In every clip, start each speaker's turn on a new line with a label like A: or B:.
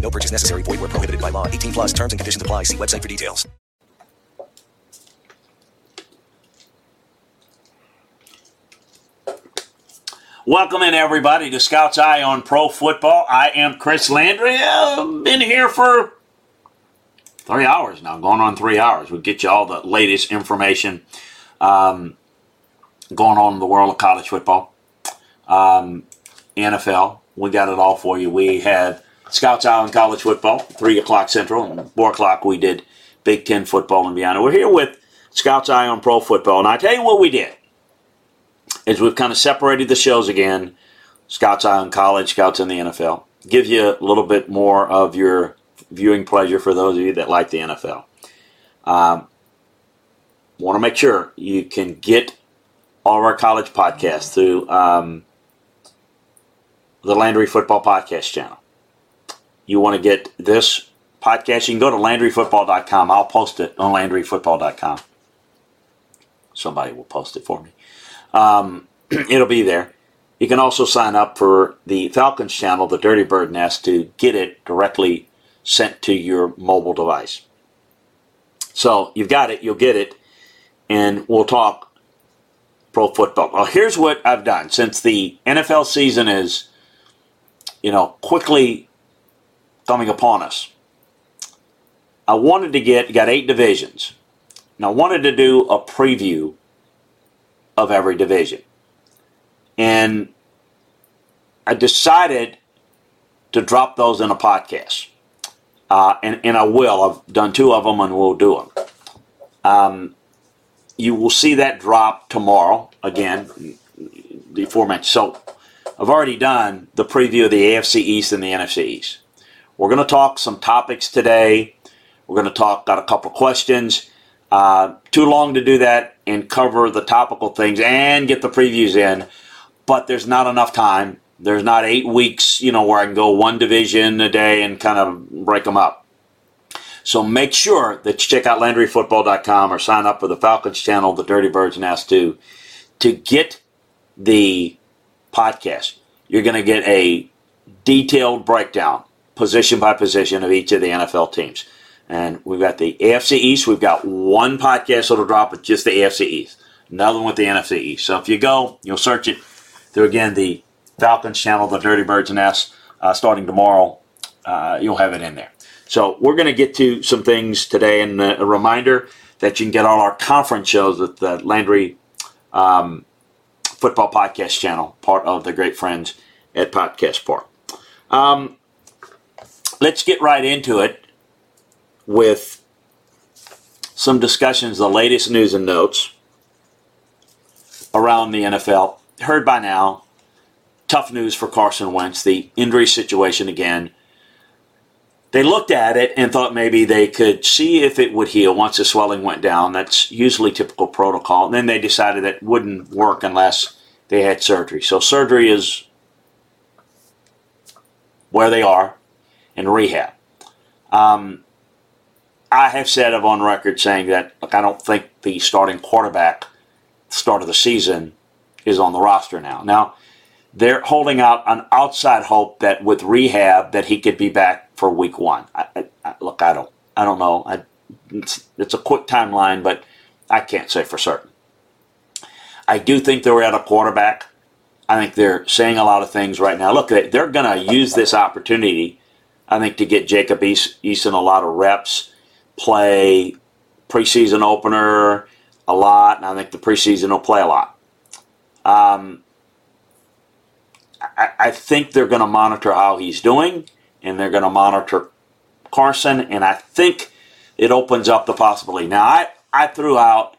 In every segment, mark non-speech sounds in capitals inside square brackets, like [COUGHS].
A: No purchase necessary. Void where prohibited by law. 18 plus terms and conditions apply. See website for details.
B: Welcome in, everybody, to Scout's Eye on Pro Football. I am Chris Landry. I've been here for three hours now, going on three hours. We get you all the latest information um, going on in the world of college football, um, NFL. We got it all for you. We had Scouts on college football, 3 o'clock Central, and 4 o'clock we did Big Ten football and beyond. We're here with Scouts on Pro Football, and I tell you what we did is we've kind of separated the shows again. Scouts on College, Scouts in the NFL. Give you a little bit more of your viewing pleasure for those of you that like the NFL. Um, Want to make sure you can get all of our college podcasts through um, the Landry Football Podcast channel. You want to get this podcast, you can go to LandryFootball.com. I'll post it on LandryFootball.com. Somebody will post it for me. Um, [CLEARS THROAT] it'll be there. You can also sign up for the Falcons channel, the Dirty Bird Nest, to get it directly sent to your mobile device. So you've got it, you'll get it, and we'll talk pro football. Well, here's what I've done since the NFL season is, you know, quickly coming upon us. I wanted to get got eight divisions, and I wanted to do a preview of every division. And I decided to drop those in a podcast. Uh, and, and I will. I've done two of them and we'll do them. Um, you will see that drop tomorrow again, the aforementioned. So I've already done the preview of the AFC East and the NFC East. We're going to talk some topics today. We're going to talk, got a couple questions. Uh, too long to do that and cover the topical things and get the previews in, but there's not enough time. There's not eight weeks, you know, where I can go one division a day and kind of break them up. So make sure that you check out LandryFootball.com or sign up for the Falcons channel, the Dirty Birds Nest too, to get the podcast. You're going to get a detailed breakdown, position by position, of each of the NFL teams. And we've got the AFC East. We've got one podcast that'll drop with just the AFC East, another one with the NFC East. So if you go, you'll search it through again the Falcons channel, the Dirty Birds Nest, uh, starting tomorrow. Uh, you'll have it in there. So we're going to get to some things today, and a reminder that you can get all our conference shows at the Landry um, Football Podcast channel, part of the great friends at Podcast Park. Um, let's get right into it with some discussions, the latest news and notes around the NFL. Heard by now, tough news for Carson Wentz, the injury situation again. They looked at it and thought maybe they could see if it would heal once the swelling went down. That's usually typical protocol. And then they decided that wouldn't work unless they had surgery. So surgery is where they are in rehab. Um, I have said of on record saying that look, I don't think the starting quarterback start of the season is on the roster now. Now they're holding out an outside hope that with rehab that he could be back for week one. I, I, look, I don't, I don't know. I, it's, it's a quick timeline, but I can't say for certain. I do think they're at a quarterback. I think they're saying a lot of things right now. Look, they're going to use this opportunity, I think, to get Jacob Eason a lot of reps play preseason opener a lot, and I think the preseason will play a lot. Um, I, I think they're going to monitor how he's doing, and they're going to monitor Carson, and I think it opens up the possibility. Now, I, I threw out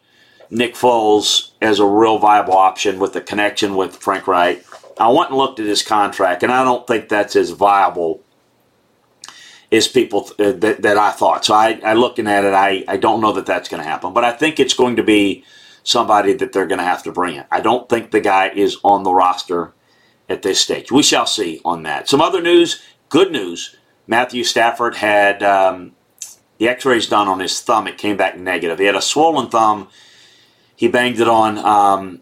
B: Nick Foles as a real viable option with the connection with Frank Reich. I went and looked at his contract, and I don't think that's as viable as people uh, that, that I thought. So I, I looking at it, I, I don't know that that's going to happen, but I think it's going to be somebody that they're going to have to bring in. I don't think the guy is on the roster at this stage. We shall see on that. Some other news, good news. Matthew Stafford had um, the X-rays done on his thumb. It came back negative. He had a swollen thumb. He banged it on um,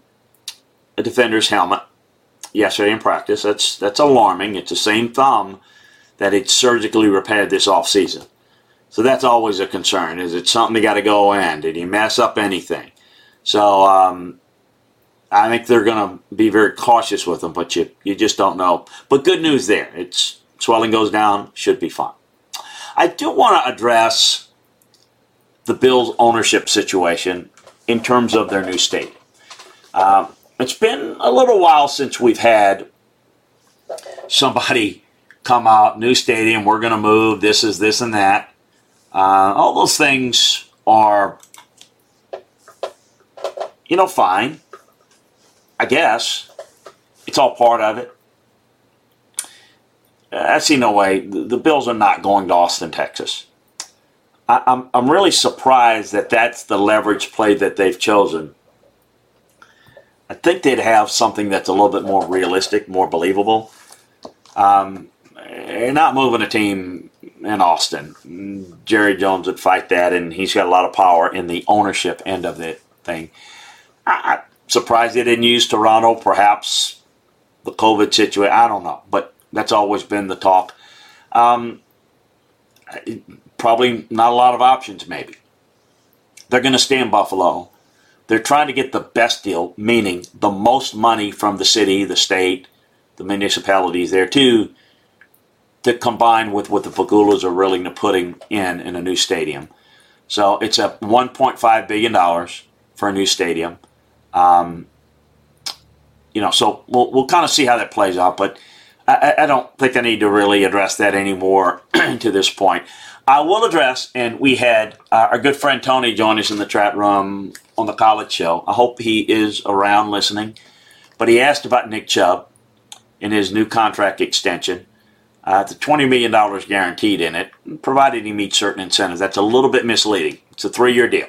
B: a defender's helmet yesterday in practice. That's that's alarming. It's the same thumb that it surgically repaired this off season. So that's always a concern. Is it something you got to go in? Did he mess up anything? So um, I think they're going to be very cautious with him, but you you just don't know. But good news there. It's swelling goes down, should be fine. I do want to address the Bills' ownership situation in terms of their new state. Um, it's been a little while since we've had somebody come out, new stadium, we're going to move, this is this and that. Uh, all those things are, you know, fine. I guess. It's all part of it. I see no way. The Bills are not going to Austin, Texas. I, I'm, I'm really surprised that that's the leverage play that they've chosen. I think they'd have something that's a little bit more realistic, more believable. Um, you're not moving a team in Austin. Jerry Jones would fight that, and he's got a lot of power in the ownership end of the thing. I, am surprised they didn't use Toronto. Perhaps the COVID situation. I don't know, but that's always been the talk. Um, probably not a lot of options. Maybe they're going to stay in Buffalo. They're trying to get the best deal, meaning the most money from the city, the state, the municipalities there too to combine with what the Pegulas are willing to putting in in a new stadium. So it's a 1.5 billion dollars for a new stadium. Um, you know, so we'll we'll kind of see how that plays out, but I, I don't think I need to really address that anymore [CLEARS THROAT] to this point. I will address, and we had uh, our good friend Tony join us in the chat room on the college show. I hope he is around listening. But he asked about Nick Chubb and his new contract extension. Uh, the $20 million guaranteed in it, provided he meets certain incentives. That's a little bit misleading. It's a three year deal.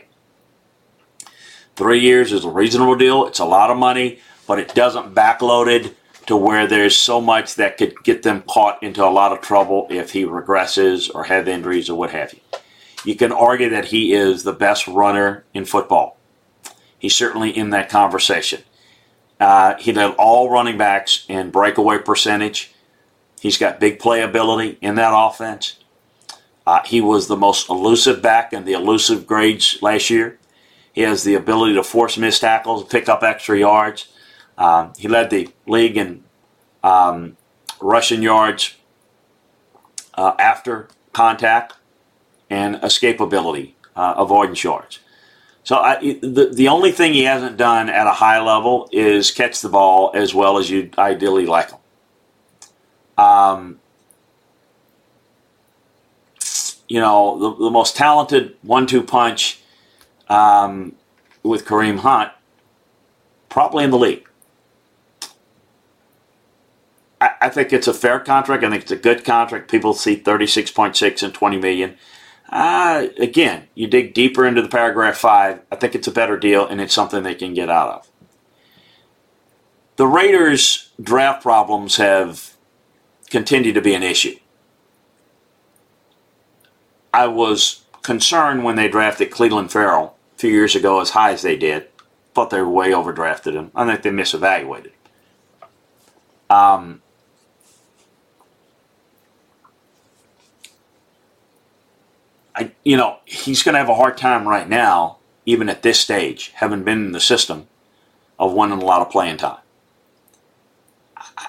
B: Three years is a reasonable deal. It's a lot of money, but it doesn't backloaded to where there's so much that could get them caught into a lot of trouble if he regresses or have injuries or what have you. You can argue that he is the best runner in football. He's certainly in that conversation. Uh, he led all running backs in breakaway percentage. He's got big playability in that offense. Uh, he was the most elusive back in the elusive grades last year. He has the ability to force missed tackles, pick up extra yards. Um, he led the league in um, rushing yards uh, after contact and escapability, uh, avoidance yards. So I, the the only thing he hasn't done at a high level is catch the ball as well as you ideally like him. Um, you know, the, the most talented one-two punch um, with Kareem Hunt, probably in the league. I, I think it's a fair contract. I think it's a good contract. People see 36.6 and 20 million. Uh, again, you dig deeper into the paragraph five. I think it's a better deal, and it's something they can get out of. The Raiders' draft problems have continued to be an issue. I was concerned when they drafted Clelin Ferrell a few years ago as high as they did. Thought they were way overdrafted him. I think they misevaluated. Um, I, you know, he's going to have a hard time right now, even at this stage, having been in the system, of winning a lot of playing time.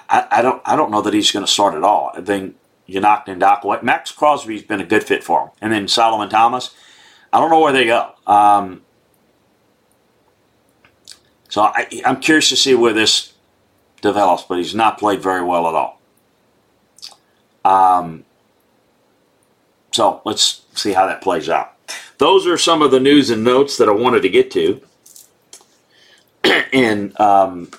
B: I, I don't, I don't know that he's going to start at all. I think Yannick Ngakoue, Maxx Crosby's been a good fit for him, and then Solomon Thomas. I don't know where they go. Um, so I, I'm curious to see where this develops, but he's not played very well at all. Um, so let's see how that plays out. Those are some of the news and notes that I wanted to get to. [CLEARS THROAT] and um,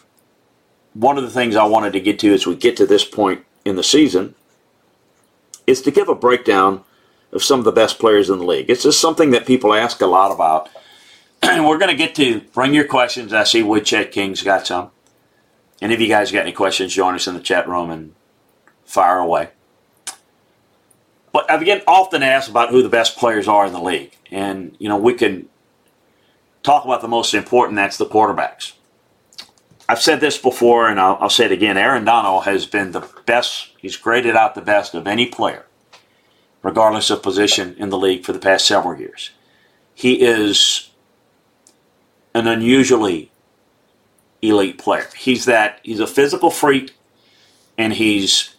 B: one of the things I wanted to get to as we get to this point in the season is to give a breakdown of some of the best players in the league. It's just something that people ask a lot about. [CLEARS THROAT] And we're going to get to bring your questions. I see Woodchet King's got some. And if you guys got any questions, join us in the chat room and fire away. But I get often asked about who the best players are in the league. And, you know, we can talk about the most important, that's the quarterbacks. I've said this before, and I'll, I'll, say it again. Aaron Donald has been the best. He's graded out the best of any player, regardless of position in the league for the past several years. He is an unusually elite player. He's that. He's a physical freak, and he's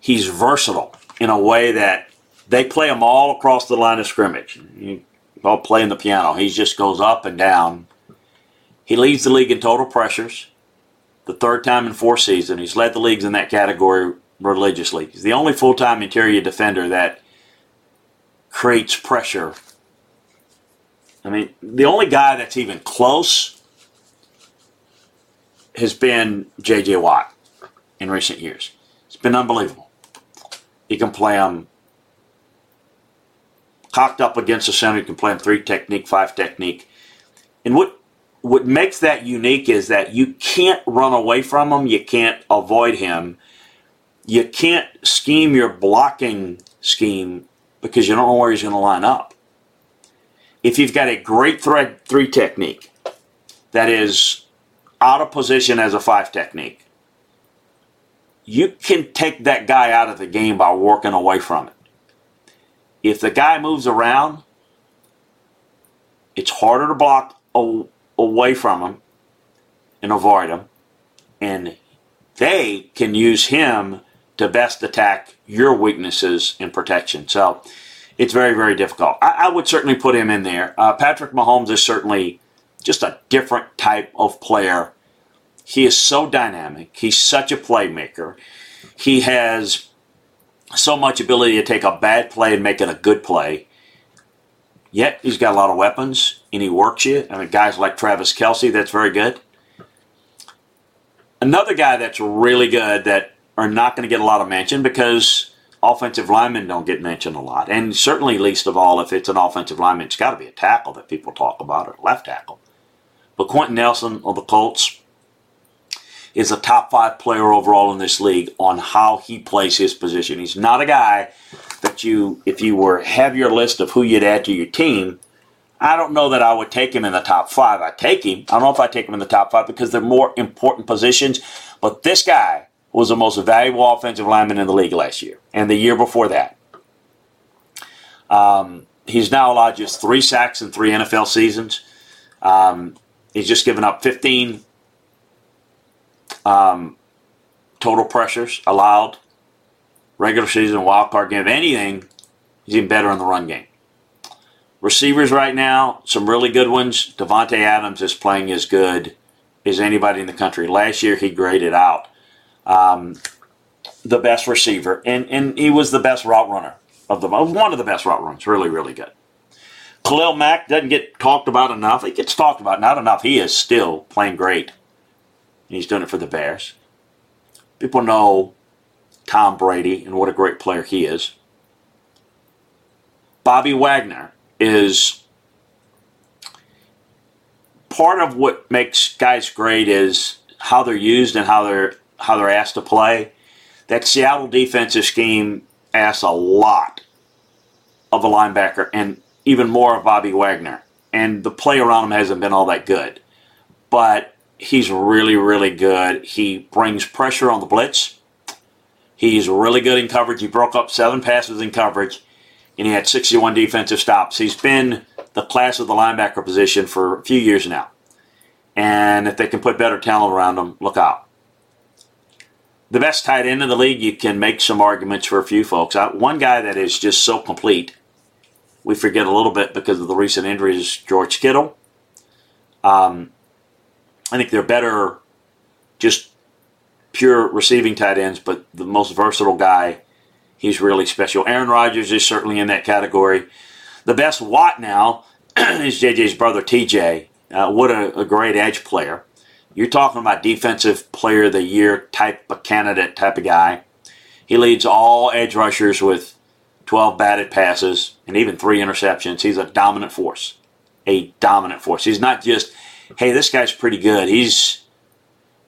B: he's versatile in a way that they play him all across the line of scrimmage. You all playing the piano. He just goes up and down. He leads the league in total pressures. The third time in four seasons, he's led the leagues in that category religiously. He's the only full-time interior defender that creates pressure. I mean, the only guy that's even close has been J.J. Watt in recent years. It's been unbelievable. He can play them cocked up against the center. He can play them three technique, five technique. And what what makes that unique is that you can't run away from him. You can't avoid him. You can't scheme your blocking scheme because you don't know where he's going to line up. If you've got a great thread three technique that is out of position as a five technique, you can take that guy out of the game by working away from it. If the guy moves around, it's harder to block away from him and avoid him. And they can use him to best attack your weaknesses in protection. So it's very, very difficult. I, I would certainly put him in there. Uh, Patrick Mahomes is certainly just a different type of player he is so dynamic. He's such a playmaker. He has so much ability to take a bad play and make it a good play. Yet he's got a lot of weapons and he works you. I mean, guys like Travis Kelce, that's very good. Another guy that's really good that are not going to get a lot of mention because offensive linemen don't get mentioned a lot. And certainly, least of all, if it's an offensive lineman, it's got to be a tackle that people talk about or left tackle. But Quenton Nelson of the Colts, is a top five player overall in this league on how he plays his position. He's not a guy that you, if you were have your list of who you'd add to your team, I don't know that I would take him in the top five. I take him. I don't know if I take him in the top five because they're more important positions. But this guy was the most valuable offensive lineman in the league last year and the year before that. Um, he's now allowed just three sacks in three NFL seasons. Um, he's just given up 15 um, total pressures allowed, regular season, wild card game, anything, he's even better in the run game. Receivers right now, some really good ones. Davante Adams is playing as good as anybody in the country. Last year he graded out um, the best receiver, and, and he was the best route runner of the one of the best route runners. Really, really good. Khalil Mack doesn't get talked about enough. He gets talked about, not enough. He is still playing great and he's doing it for the Bears. People know Tom Brady and what a great player he is. Bobby Wagner is part of what makes guys great is how they're used and how they're how they're asked to play. That Seattle defensive scheme asks a lot of a linebacker and even more of Bobby Wagner. And the play around him hasn't been all that good. But he's really, really good. He brings pressure on the blitz. He's really good in coverage. He broke up seven passes in coverage, and he had 61 defensive stops. He's been the class of the linebacker position for a few years now. And if they can put better talent around him, look out. The best tight end in the league, you can make some arguments for a few folks. One guy that is just so complete, we forget a little bit because of the recent injuries. George Kittle. Um, I think they're better, just pure receiving tight ends, but the most versatile guy. He's really special. Aaron Rodgers is certainly in that category. The best Watt now [CLEARS THROAT] is JJ's brother TJ. Uh, what a, a great edge player. You're talking about defensive player of the year type of candidate type of guy. He leads all edge rushers with 12 batted passes and even three interceptions. He's a dominant force. A dominant force. He's not just, hey, this guy's pretty good. He's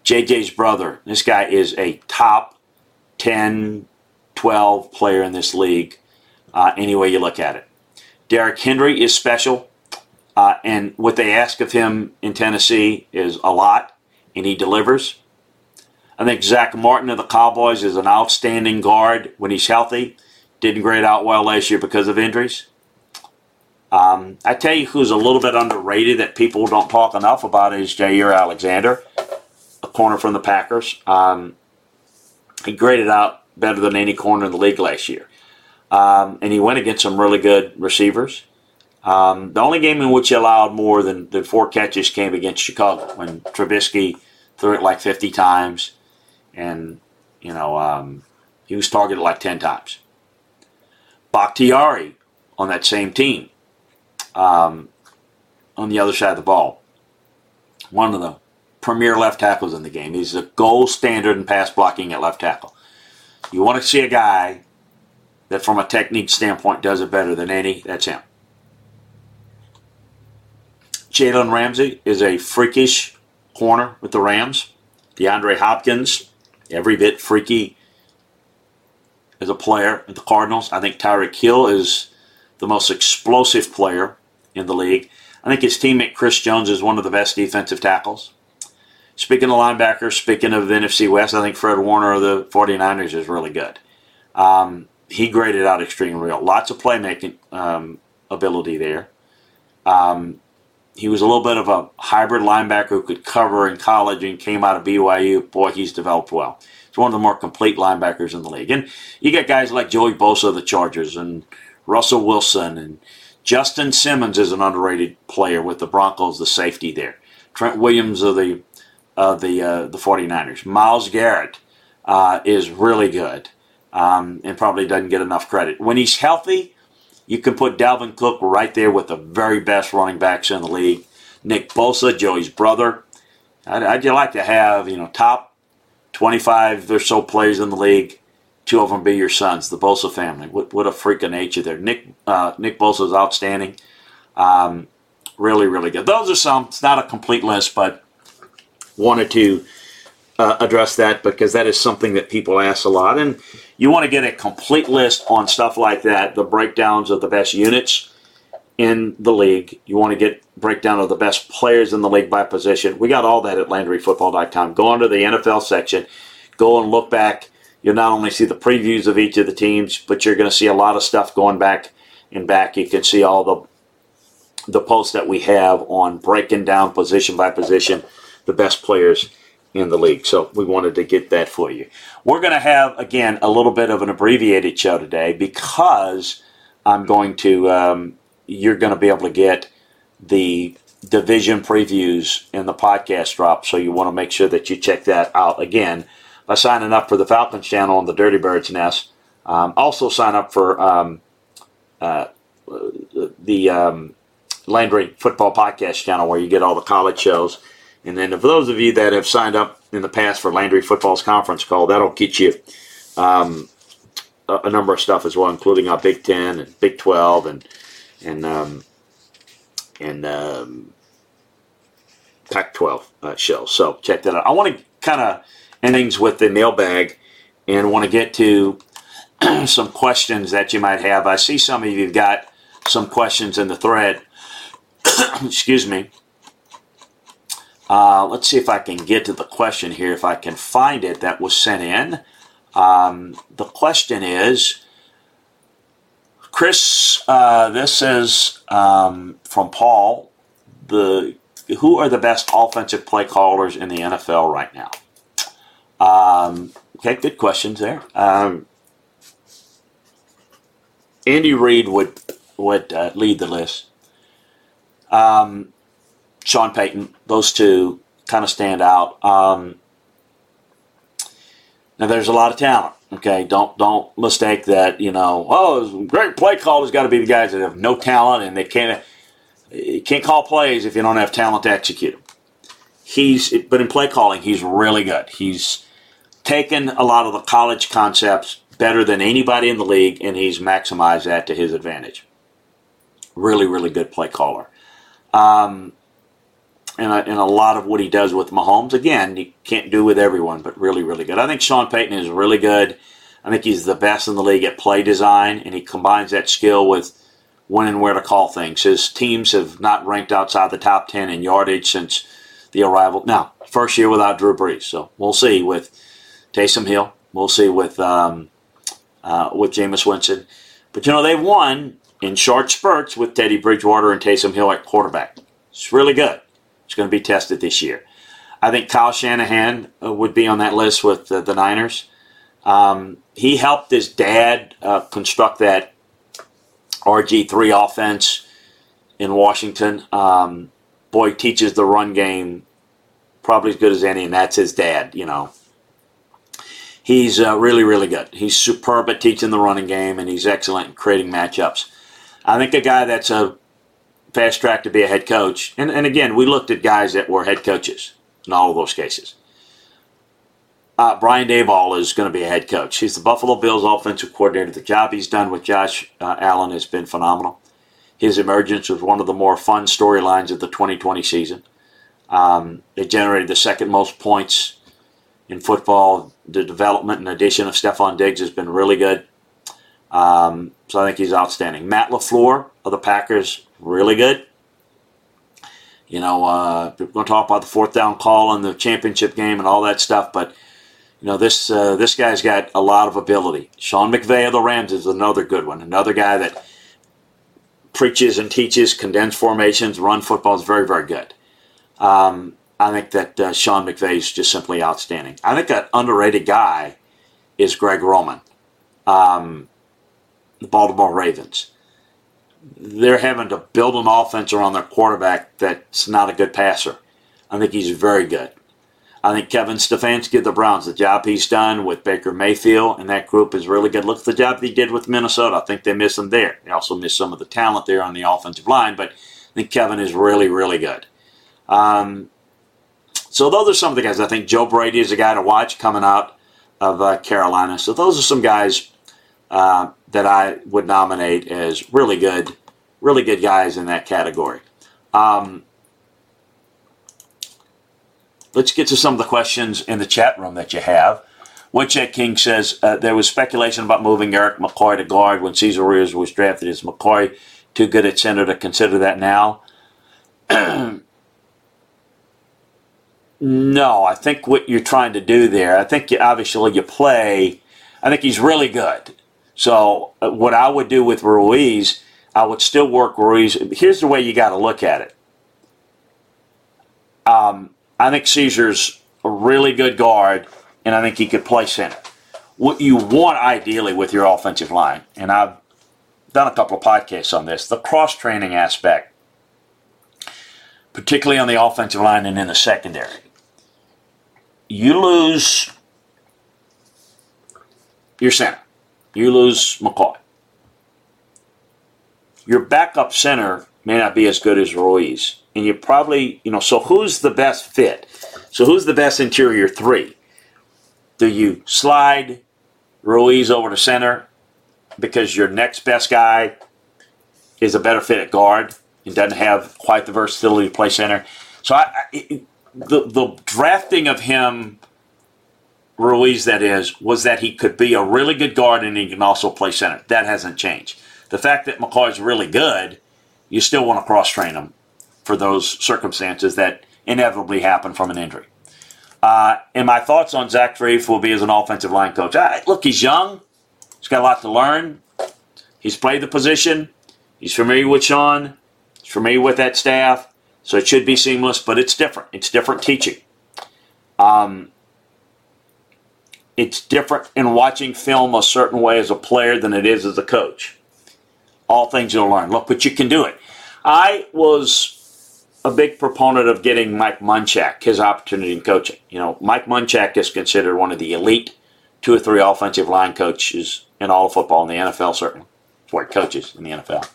B: JJ's brother. This guy is a top 10, 12 player in this league, uh, any way you look at it. Derrick Henry is special, uh, and what they ask of him in Tennessee is a lot and he delivers. I think Zach Martin of the Cowboys is an outstanding guard when he's healthy. Didn't grade out well last year because of injuries. Um, I tell you who's a little bit underrated that people don't talk enough about is Jaire Alexander, a corner from the Packers. Um, he graded out better than any corner in the league last year. Um, and he went against some really good receivers. Um, the only game in which he allowed more than, four catches came against Chicago when Trubisky threw it like 50 times, and you know um, he was targeted like 10 times. Bakhtiari on that same team, um, on the other side of the ball, one of the premier left tackles in the game. He's a gold standard in pass blocking at left tackle. You want to see a guy that, from a technique standpoint, does it better than any. That's him. Jalen Ramsey is a freakish corner with the Rams. DeAndre Hopkins, every bit freaky as a player at the Cardinals. I think Tyreek Hill is the most explosive player in the league. I think his teammate Chris Jones is one of the best defensive tackles. Speaking of linebackers, speaking of NFC West, I think Fred Warner of the 49ers is really good. Um, he graded out extremely well. Lots of playmaking um, ability there. Um, he was a little bit of a hybrid linebacker who could cover in college and came out of BYU. Boy, he's developed well. He's one of the more complete linebackers in the league. And you get guys like Joey Bosa of the Chargers and Russell Wilson and Justin Simmons is an underrated player with the Broncos, the safety there. Trent Williams of the uh, the uh, the 49ers. Myles Garrett uh, is really good um, and probably doesn't get enough credit. When he's healthy, you can put Dalvin Cook right there with the very best running backs in the league. Nick Bosa, Joey's brother. I'd, I'd like to have, you know, top 25 or so players in the league. Two of them be your sons, the Bosa family. What, what a freaking of nature there. Nick uh, Nick Bosa is outstanding. Um, really, really good. Those are some. It's not a complete list, but wanted to uh, address that because that is something that people ask a lot. And you want to get a complete list on stuff like that, the breakdowns of the best units in the league. You want to get breakdown of the best players in the league by position. We got all that at LandryFootball.com. Go onto the NFL section, go and look back. You'll not only see the previews of each of the teams, but you're going to see a lot of stuff going back and back. You can see all the the posts that we have on breaking down position by position the best players in the league. So we wanted to get that for you. We're going to have, again, a little bit of an abbreviated show today because I'm going to, um, you're going to be able to get the division previews in the podcast drop. So you want to make sure that you check that out again by signing up for the Falcons channel on the Dirty Birds Nest. Um, also sign up for um, uh, the um, Landry Football Podcast channel where you get all the college shows. And then, for those of you that have signed up in the past for Landry Football's conference call, that'll get you um, a, a, number of stuff as well, including our Big Ten and Big Twelve and and um, and um, Pac-12 uh, shows. So check that out. I want to kind of end things with the mailbag and want to get to [CLEARS THROAT] some questions that you might have. I see some of you have got some questions in the thread. [COUGHS] Excuse me. Uh, let's see if I can get to the question here, if I can find it that was sent in. Um, the question is Chris, uh, this is um, from Paul. The Who are the best offensive play callers in the NFL right now? Um, okay, good questions there. Um, Andy Reid would would uh, lead the list. Um, Sean Payton, those two kind of stand out. Um, now there's a lot of talent. Okay, don't don't mistake that. You know, oh, great play callers got to be the guys that have no talent and they can't can't call plays if you don't have talent to execute them. He's but in play calling, he's really good. He's taken a lot of the college concepts better than anybody in the league, and he's maximized that to his advantage. Really, really good play caller. Um, and, a, and a lot of what he does with Mahomes, again, you can't do with everyone, but really, really good. I think Sean Payton is really good. I think he's the best in the league at play design, and he combines that skill with when and where to call things. His teams have not ranked outside the top 10 in yardage since the arrival. Now, first year without Drew Brees, so we'll see with Taysom Hill. We'll see with um, uh, with Jameis Winston. But you know they've won in short spurts with Teddy Bridgewater and Taysom Hill at quarterback. It's really good. It's going to be tested this year. I think Kyle Shanahan uh, would be on that list with uh, the Niners. Um, he helped his dad uh, construct that RG3 offense in Washington. Um, boy teaches the run game probably as good as any, and that's his dad, you know. He's uh, really, really good. He's superb at teaching the running game, and he's excellent in creating matchups. I think a guy that's a fast track to be a head coach, and, and again, we looked at guys that were head coaches in all of those cases. Uh, Brian Daboll is going to be a head coach. He's the Buffalo Bills offensive coordinator. The job he's done with Josh uh, Allen has been phenomenal. His emergence was one of the more fun storylines of the 2020 season. Um, they generated the second most points in football. The development and addition of Stefon Diggs has been really good. Um, so I think he's outstanding. Matt LaFleur of the Packers, really good. You know, uh, we're going to talk about the fourth down call in the championship game and all that stuff, but you know this uh, this guy's got a lot of ability. Sean McVay of the Rams is another good one. Another guy that preaches and teaches condensed formations, run football is very very good. Um, I think that uh, Sean McVay is just simply outstanding. I think that underrated guy is Greg Roman, um, the Baltimore Ravens. They're having to build an offense around their quarterback that's not a good passer. I think he's very good. I think Kevin Stefanski of the Browns, the job he's done with Baker Mayfield and that group is really good. Look at the job he did with Minnesota. I think they missed him there. They also missed some of the talent there on the offensive line, but I think Kevin is really, really good. Um, so those are some of the guys. I think Joe Brady is a guy to watch coming out of uh, Carolina. So those are some guys uh, that I would nominate as really good, really good guys in that category. Um, let's get to some of the questions in the chat room that you have. Woodcheck King says uh, there was speculation about moving Erik McCoy to guard when Cesar Ruiz was drafted. Is McCoy too good at center to consider that now? [CLEARS THROAT] No, I think what you're trying to do there, I think you, obviously you play, I think he's really good. So, uh, what I would do with Ruiz, I would still work Ruiz. Here's the way you got to look at it. Um, I think Cesar's a really good guard, and I think he could play center. What you want ideally with your offensive line, and I've done a couple of podcasts on this, the cross training aspect, particularly on the offensive line and in the secondary you lose your center. You lose McCoy. Your backup center may not be as good as Ruiz. And you probably, you know, so who's the best fit? So who's the best interior three? Do you slide Ruiz over to center because your next best guy is a better fit at guard and doesn't have quite the versatility to play center? So I, I the the drafting of him, Ruiz, that is, was that he could be a really good guard and he can also play center. That hasn't changed. The fact that McCoy is really good, you still want to cross train him for those circumstances that inevitably happen from an injury. Uh, and my thoughts on Zach Strief will be as an offensive line coach. I, look, he's young. He's got a lot to learn. He's played the position. He's familiar with Sean. He's familiar with that staff. So it should be seamless, but it's different. It's different teaching. Um, it's different in watching film a certain way as a player than it is as a coach. all things you'll learn. Look, but you can do it. I was a big proponent of getting Mike Munchak his opportunity in coaching. You know, Mike Munchak is considered one of the elite two or three offensive line coaches in all of football in the NFL, certainly. Where coaches in the NFL.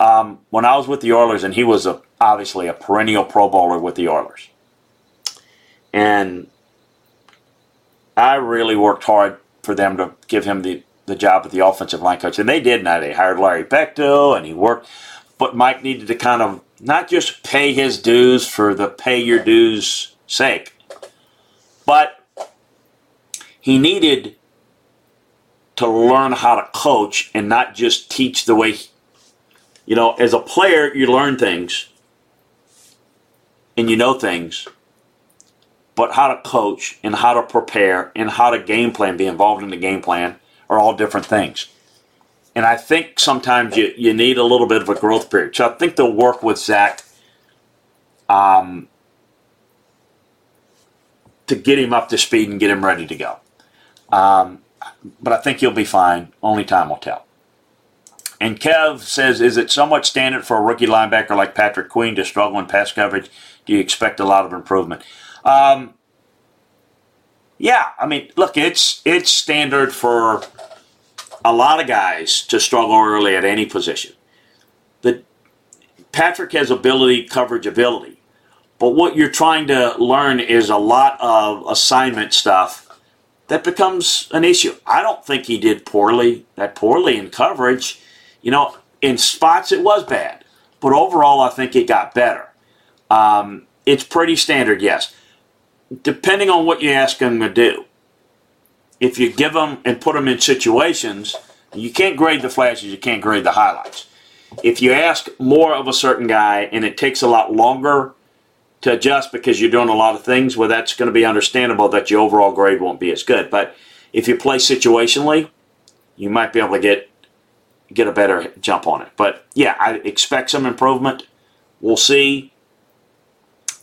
B: Um, when I was with the Oilers, and he was a, obviously a perennial Pro Bowler with the Oilers, and I really worked hard for them to give him the, the job of the offensive line coach, and they did. Now they hired Larry Bechtel, and he worked, but Mike needed to kind of not just pay his dues for the pay your dues sake, but he needed to learn how to coach and not just teach the way you know, as a player, you learn things and you know things, but how to coach and how to prepare and how to game plan, be involved in the game plan are all different things. And I think sometimes you, you need a little bit of a growth period. So I think they'll work with Zach um, to get him up to speed and get him ready to go. Um, but I think he'll be fine. Only time will tell. And Kev says, is it somewhat standard for a rookie linebacker like Patrick Queen to struggle in pass coverage? Do you expect a lot of improvement? Um, yeah, I mean, look, it's it's standard for a lot of guys to struggle early at any position. The Patrick has ability, coverage ability, but what you're trying to learn is a lot of assignment stuff that becomes an issue. I don't think he did poorly that poorly in coverage you know, in spots it was bad, but overall I think it got better. Um, it's pretty standard, yes. Depending on what you ask them to do, if you give them and put them in situations, you can't grade the flashes, you can't grade the highlights. If you ask more of a certain guy and it takes a lot longer to adjust because you're doing a lot of things, well, that's going to be understandable that your overall grade won't be as good. But if you play situationally, you might be able to get get a better jump on it. But yeah, I expect some improvement. We'll see.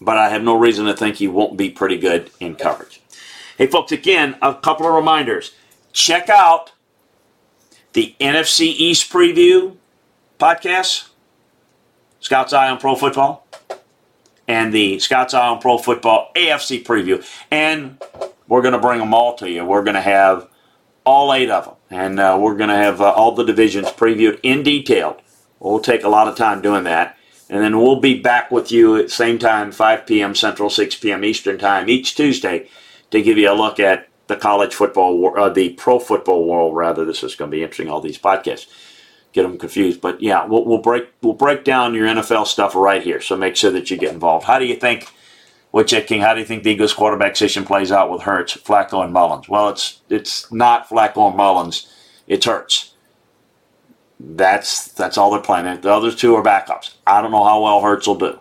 B: But I have no reason to think he won't be pretty good in coverage. Hey, folks, again, a couple of reminders. Check out the NFC East preview podcast, Scout's Eye on Pro Football, and the Scout's Eye on Pro Football AFC preview. And we're going to bring them all to you. We're going to have all eight of them. And uh, we're going to have uh, all the divisions previewed in detail. We'll take a lot of time doing that. And then we'll be back with you at same time, 5 p.m. Central, 6 p.m. Eastern Time, each Tuesday to give you a look at the college football, uh, the pro football world, rather. This is going to be interesting, all these podcasts. Get them confused. But yeah, we'll, we'll, break, we'll break down your NFL stuff right here. So make sure that you get involved. How do you think – we're checking how do you think the Eagles quarterback situation plays out with Hurts, Flacco, and Mullens? Well, it's it's not Flacco and Mullens, it's Hurts. That's that's all they're playing. The other two are backups. I don't know how well Hurts will do.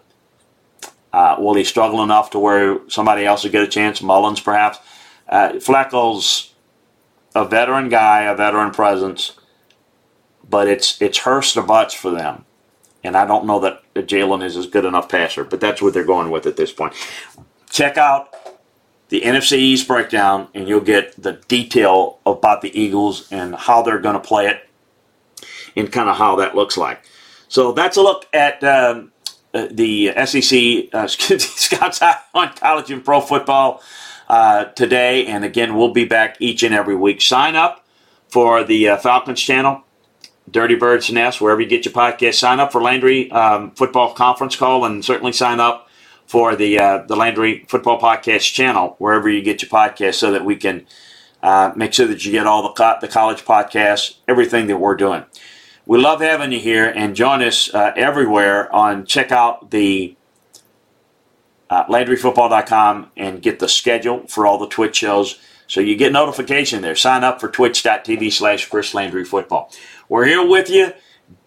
B: Uh, will he struggle enough to where somebody else will get a chance? Mullens, perhaps. Uh, a veteran guy, a veteran presence, but it's it's Hurts or Butts for them. And I don't know that Jalen is as good enough passer, but that's what they're going with at this point. Check out the NFC East breakdown, and you'll get the detail about the Eagles and how they're going to play it and kind of how that looks like. So that's a look at um, uh, the SEC uh, [LAUGHS] Scouts on college and pro football uh, today. And again, we'll be back each and every week. Sign up for the uh, Falcons channel. Dirty Birds Nest, wherever you get your podcast. Sign up for Landry um, Football Conference Call and certainly sign up for the uh, the Landry Football Podcast channel, wherever you get your podcast, so that we can uh, make sure that you get all the, co- the college podcasts, everything that we're doing. We love having you here and join us uh, everywhere on check out the uh, LandryFootball.com and get the schedule for all the Twitch shows. So you get notification there. Sign up for twitch.tv slash Chris Landry Football. We're here with you.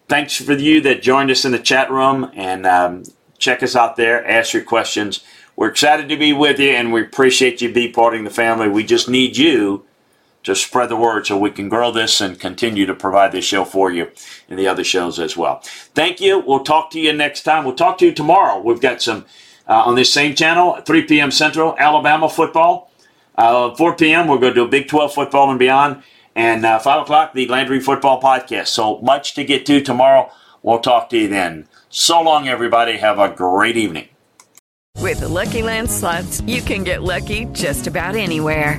B: Thanks for you that joined us in the chat room and um, check us out there. Ask your questions. We're excited to be with you and we appreciate you be part of the family. We just need you to spread the word so we can grow this and continue to provide this show for you and the other shows as well. Thank you. We'll talk to you next time. We'll talk to you tomorrow. We've got some uh, on this same channel, 3 p.m. Central, Alabama football. Uh, 4 p.m. We're going to do Big 12 football and beyond. And uh, 5 o'clock, the Landry Football Podcast. So much to get to tomorrow. We'll talk to you then. So long, everybody. Have a great evening.
C: With the Lucky Land slots, you can get lucky just about anywhere.